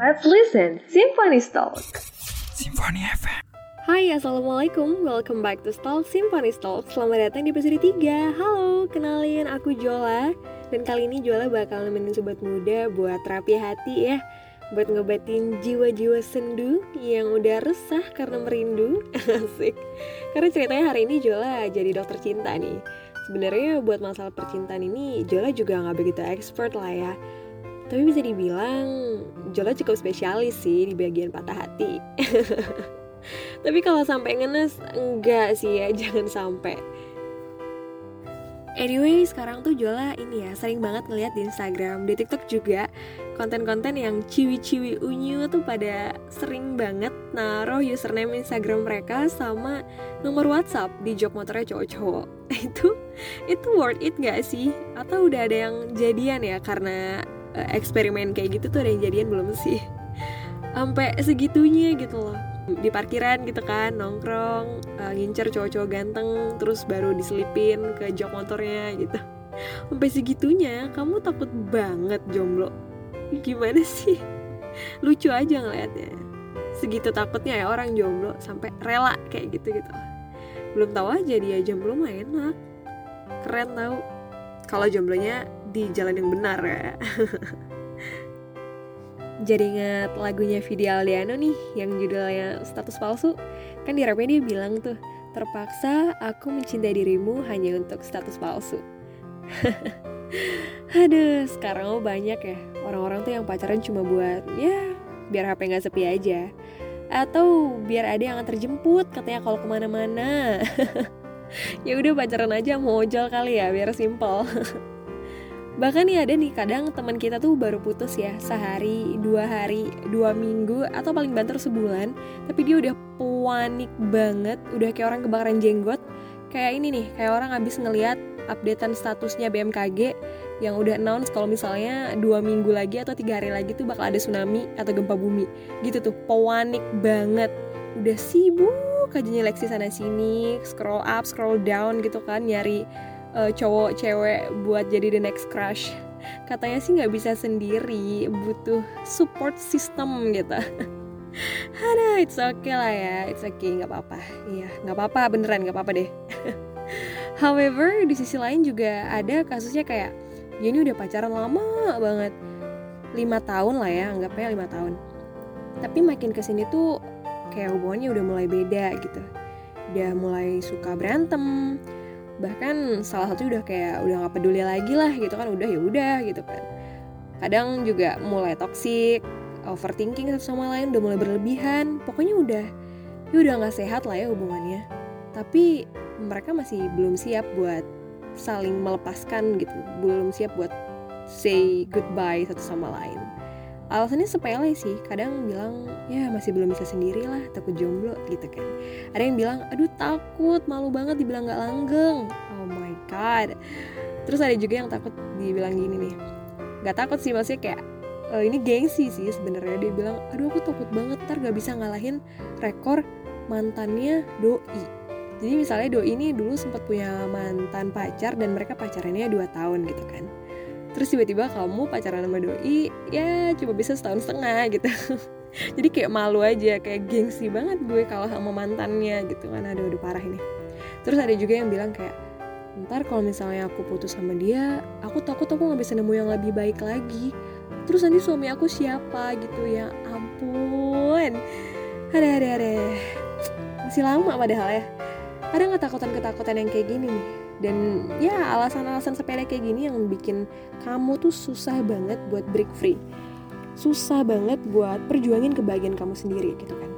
Let's listen Symphony Talk. Symphony FM. Hai, Assalamualaikum. Welcome back to Stalk Symphony Talk. Selamat datang di episode 3. Halo, kenalin aku Jola. Dan kali ini Jola bakal nemenin sobat muda buat terapi hati ya. Buat ngobatin jiwa-jiwa sendu yang udah resah karena merindu. Asik. Karena ceritanya hari ini Jola jadi dokter cinta nih. Sebenarnya buat masalah percintaan ini Jola juga nggak begitu expert lah ya tapi bisa dibilang Jola cukup spesialis sih di bagian patah hati. Tapi kalau sampai ngenes enggak sih ya, jangan sampai. Anyway, sekarang tuh Jola ini ya sering banget ngeliat di Instagram, di TikTok juga konten-konten yang ciwi-ciwi unyu tuh pada sering banget naruh username Instagram mereka sama nomor WhatsApp di jok motornya cowok-cowok. Itu itu worth it gak sih? Atau udah ada yang jadian ya karena uh, eksperimen kayak gitu tuh ada yang jadian belum sih sampai segitunya gitu loh di parkiran gitu kan nongkrong uh, ngincer cowok-cowok ganteng terus baru diselipin ke jok motornya gitu sampai segitunya kamu takut banget jomblo gimana sih? Lucu aja ngeliatnya. Segitu takutnya ya orang jomblo sampai rela kayak gitu gitu belum tahu aja dia jomblo mah enak. Keren tau kalau jomblonya di jalan yang benar ya. Jadi ingat lagunya Vidi Aldiano nih yang judulnya status palsu. Kan di rapnya dia bilang tuh terpaksa aku mencintai dirimu hanya untuk status palsu aduh sekarang oh banyak ya. Orang-orang tuh yang pacaran cuma buat ya biar HP nggak sepi aja. Atau biar ada yang terjemput katanya kalau ke mana-mana. Ya udah pacaran aja mau ojol kali ya biar simple bahkan nih ada nih kadang teman kita tuh baru putus ya sehari dua hari dua minggu atau paling banter sebulan. Tapi dia udah panik banget udah kayak orang kebakaran jenggot. Kayak ini nih kayak orang habis ngeliat updatean statusnya BMKG yang udah announce kalau misalnya dua minggu lagi atau tiga hari lagi tuh bakal ada tsunami atau gempa bumi. Gitu tuh panik banget. Udah sibuk aja nyeleksi sana sini scroll up scroll down gitu kan nyari uh, cowok cewek buat jadi the next crush. Katanya sih nggak bisa sendiri butuh support system gitu. Ada it's okay lah ya it's okay nggak apa-apa. Iya nggak apa-apa beneran nggak apa-apa deh however di sisi lain juga ada kasusnya kayak dia ini udah pacaran lama banget. Lima tahun lah ya anggapnya lima tahun. Tapi makin ke sini tuh kayak hubungannya udah mulai beda gitu. Udah mulai suka berantem bahkan salah satu udah kayak udah nggak peduli lagi lah gitu kan udah ya udah gitu kan. Kadang juga mulai toxic overthinking sama lain udah mulai berlebihan. Pokoknya udah ya udah nggak sehat lah ya hubungannya tapi mereka masih belum siap buat saling melepaskan gitu. Belum siap buat say goodbye satu sama lain. Alasannya sepele sih. Kadang bilang ya masih belum bisa sendiri lah takut jomblo gitu kan. Ada yang bilang aduh takut malu banget dibilang nggak langgeng. Oh my god. Terus ada juga yang takut dibilang gini nih. Nggak takut sih maksudnya kayak e, ini gengsi sih sebenarnya. Dia bilang aduh aku takut banget ntar gak bisa ngalahin rekor mantannya doi jadi misalnya doi ini dulu sempat punya mantan pacar dan mereka pacarannya 2 tahun gitu kan. Terus tiba-tiba kamu pacaran sama doi ya cuma bisa setahun setengah gitu. Jadi kayak malu aja kayak gengsi banget gue kalau sama mantannya gitu kan. Ada udah parah ini. Terus ada juga yang bilang kayak ntar kalau misalnya aku putus sama dia aku takut aku nggak bisa nemu yang lebih baik lagi. Terus nanti suami aku siapa gitu ya? Ampun. Ada ada ada masih lama padahal ya ada nggak takutan ketakutan yang kayak gini nih. Dan ya alasan-alasan sepele kayak gini yang bikin kamu tuh susah banget buat break free. Susah banget buat perjuangin kebahagiaan kamu sendiri gitu kan.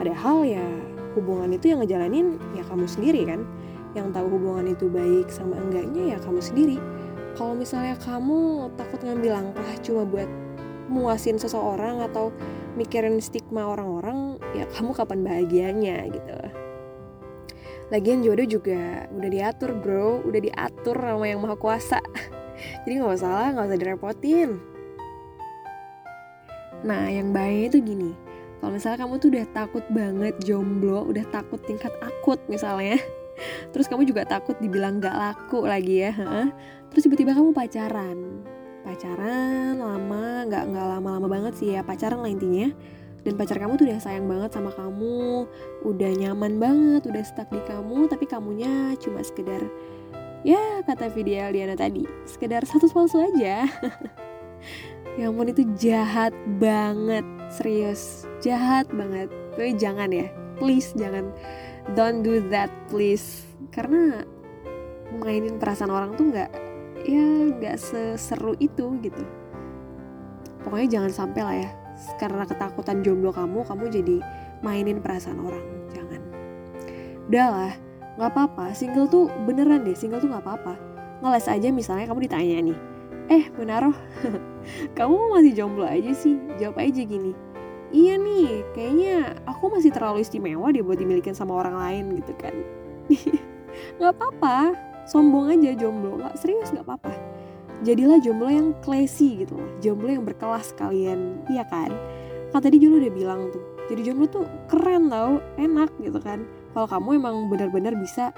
Padahal ya hubungan itu yang ngejalanin ya kamu sendiri kan. Yang tahu hubungan itu baik sama enggaknya ya kamu sendiri. Kalau misalnya kamu takut ngambil langkah cuma buat muasin seseorang atau mikirin stigma orang-orang ya kamu kapan bahagianya gitu Lagian jodoh juga udah diatur bro, udah diatur sama yang maha kuasa. Jadi gak masalah, gak usah direpotin. Nah yang bahaya itu gini, kalau misalnya kamu tuh udah takut banget jomblo, udah takut tingkat akut misalnya. Terus kamu juga takut dibilang gak laku lagi ya. Terus tiba-tiba kamu pacaran. pacaran lama nggak nggak lama-lama banget sih ya pacaran lah intinya dan pacar kamu tuh udah sayang banget sama kamu udah nyaman banget udah stuck di kamu tapi kamunya cuma sekedar ya kata video Diana tadi sekedar satu palsu aja. Ya ampun itu jahat banget serius. Jahat banget. Tapi jangan ya please jangan. Don't do that please. Karena mainin perasaan orang tuh nggak ya nggak seseru itu gitu. Pokoknya jangan sampai lah ya karena ketakutan jomblo kamu kamu jadi mainin perasaan orang. Jangan. Udahlah nggak apa-apa. Single tuh beneran deh single tuh nggak apa-apa. Ngeles aja misalnya kamu ditanya nih eh Menaruh kamu masih jomblo aja sih? Jawab aja gini iya nih kayaknya aku masih terlalu istimewa deh buat dimilikin sama orang lain gitu kan. Nggak apa-apa sombong aja jomblo. Nggak serius nggak apa-apa jadilah jomblo yang classy gitu loh. Jomblo yang berkelas kalian. Iya kan? Kan tadi Julu udah bilang tuh jadi jomblo tuh keren tau enak gitu kan. Kalau kamu emang benar-benar bisa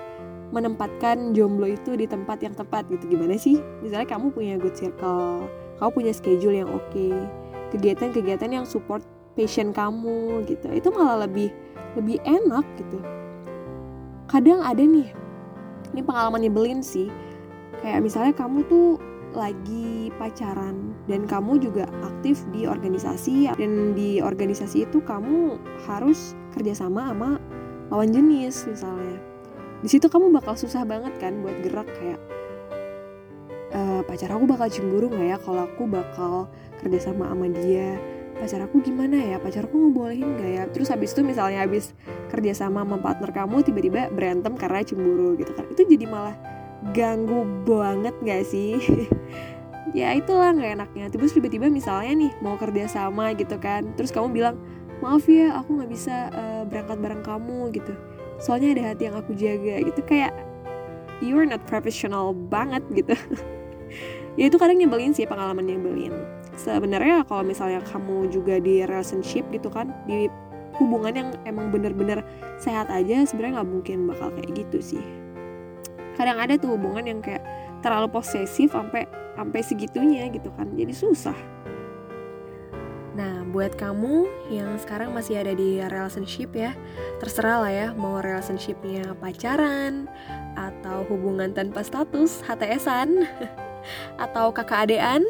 menempatkan jomblo itu di tempat yang tepat gitu gimana sih? Misalnya kamu punya good circle kamu punya schedule yang oke okay, kegiatan-kegiatan yang support passion kamu gitu itu malah lebih lebih enak gitu. Kadang ada nih ini pengalaman nyebelin sih. Kayak misalnya kamu tuh lagi pacaran. Dan kamu juga aktif di organisasi dan di organisasi itu kamu harus kerjasama sama lawan jenis misalnya. Di situ kamu bakal susah banget kan buat gerak kayak e, pacar aku bakal cemburu nggak ya kalau aku bakal kerjasama sama dia? Pacar aku gimana ya? Pacar aku ngebolehin gak ya? Terus habis itu misalnya habis kerjasama sama partner kamu tiba-tiba berantem karena cemburu gitu kan. Itu jadi malah ganggu banget gak sih? Ya itulah nggak enaknya. Terus tiba-tiba misalnya nih mau kerja sama gitu kan terus kamu bilang maaf ya aku nggak bisa uh, berangkat bareng kamu gitu. Soalnya ada hati yang aku jaga gitu. Kayak you're not professional banget gitu. Ya itu kadang nyebelin sih pengalaman nyebelin. Sebenarnya kalau misalnya kamu juga di relationship gitu kan di hubungan yang emang bener-bener sehat aja sebenarnya nggak mungkin bakal kayak gitu sih kadang ada tuh hubungan yang kayak terlalu posesif sampai sampai segitunya gitu kan jadi susah. Nah, buat kamu yang sekarang masih ada di relationship ya, terserah lah ya, mau relationshipnya pacaran, atau hubungan tanpa status, HTSan, atau kakak adean,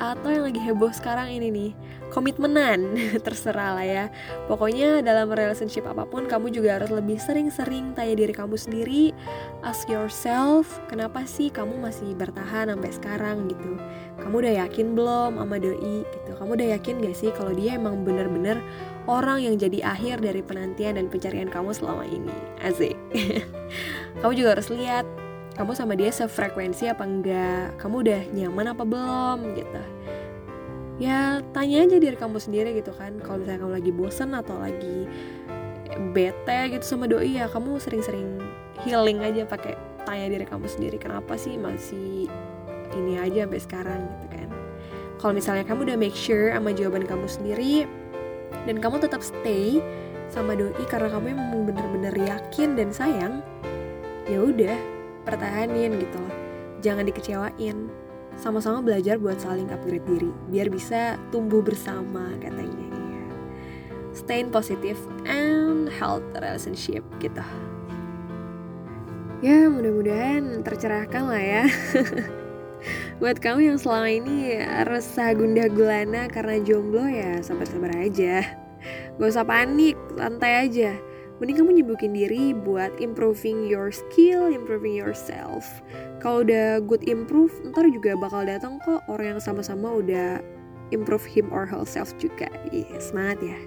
atau yang lagi heboh sekarang ini nih, komitmenan. Terserah lah ya. Pokoknya dalam relationship apa pun kamu juga harus lebih sering-sering tanya diri kamu sendiri. Ask yourself kenapa sih kamu masih bertahan sampai sekarang gitu? Kamu udah yakin belum sama doi gitu? Kamu udah yakin gak sih kalau dia emang bener-bener orang yang jadi akhir dari penantian dan pencarian kamu selama ini? Asik. Kamu juga harus lihat kamu sama dia sefrekuensi apa enggak? Kamu udah nyaman apa belum? Gitu. Ya tanya aja diri kamu sendiri gitu kan. Kalau misalnya kamu lagi bosen atau lagi bete gitu sama doi ya kamu sering-sering healing aja pakai tanya diri kamu sendiri kenapa sih masih ini aja sampai sekarang? Gitu kan. Kalau misalnya kamu udah make sure sama jawaban kamu sendiri dan kamu tetap stay sama doi karena kamu emang bener-bener yakin dan sayang ya udah pertahanin gitu loh. Jangan dikecewain. Sama-sama belajar buat saling upgrade diri biar bisa tumbuh bersama katanya ya stay positive and health relationship gitu. Ya mudah-mudahan tercerahkan lah ya. Buat kamu yang selama ini resah gundah gulana karena jomblo ya sabar-sabar aja. Gak usah panik santai aja mending kamu nyibukin diri buat improving your skill, improving yourself. Kalau udah good improve, ntar juga bakal datang kok orang yang sama-sama udah improve him or herself juga. Ih, semangat ya.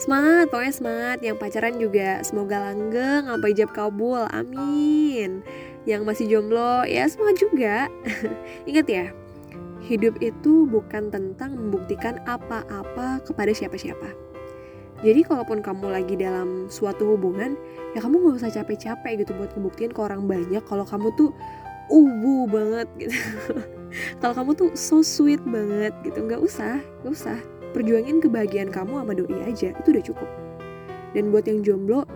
Semangat, pokoknya semangat. Yang pacaran juga semoga langgeng sampai ijab kabul. Amin. Yang masih jomblo, ya semangat juga. Ingat ya, hidup itu bukan tentang membuktikan apa-apa kepada siapa-siapa jadi kalaupun kamu lagi dalam suatu hubungan, ya kamu gak usah capek-capek gitu buat ngebuktiin ke orang banyak kalau kamu tuh ubu banget gitu. kalau kamu tuh so sweet banget gitu, nggak usah, nggak usah. Perjuangin kebahagiaan kamu sama doi aja, itu udah cukup. Dan buat yang jomblo,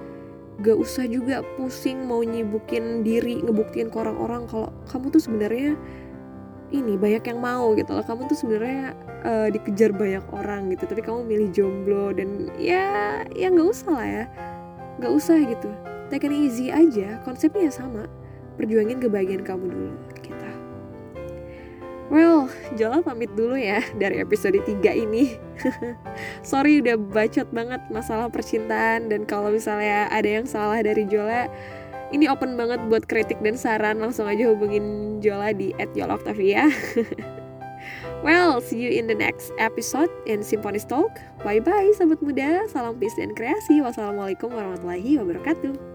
gak usah juga pusing mau nyibukin diri, ngebuktiin ke orang-orang kalau kamu tuh sebenarnya ini banyak yang mau gitu loh kamu tuh sebenarnya uh, dikejar banyak orang gitu. Tapi kamu milih jomblo dan ya ya nggak usah lah ya. Nggak usah gitu. Take it easy aja. Konsepnya sama. Perjuangin kebahagiaan kamu dulu. Gitu. Well, Jola pamit dulu ya dari episode 3 ini. Sorry udah bacot banget masalah percintaan dan kalau misalnya ada yang salah dari Jola, ini open banget buat kritik dan saran. Langsung aja hubungin Jola di @yoloctavia. well, see you in the next episode in Symphony Talk. Bye bye sahabat muda, salam peace dan kreasi. Wassalamualaikum warahmatullahi wabarakatuh.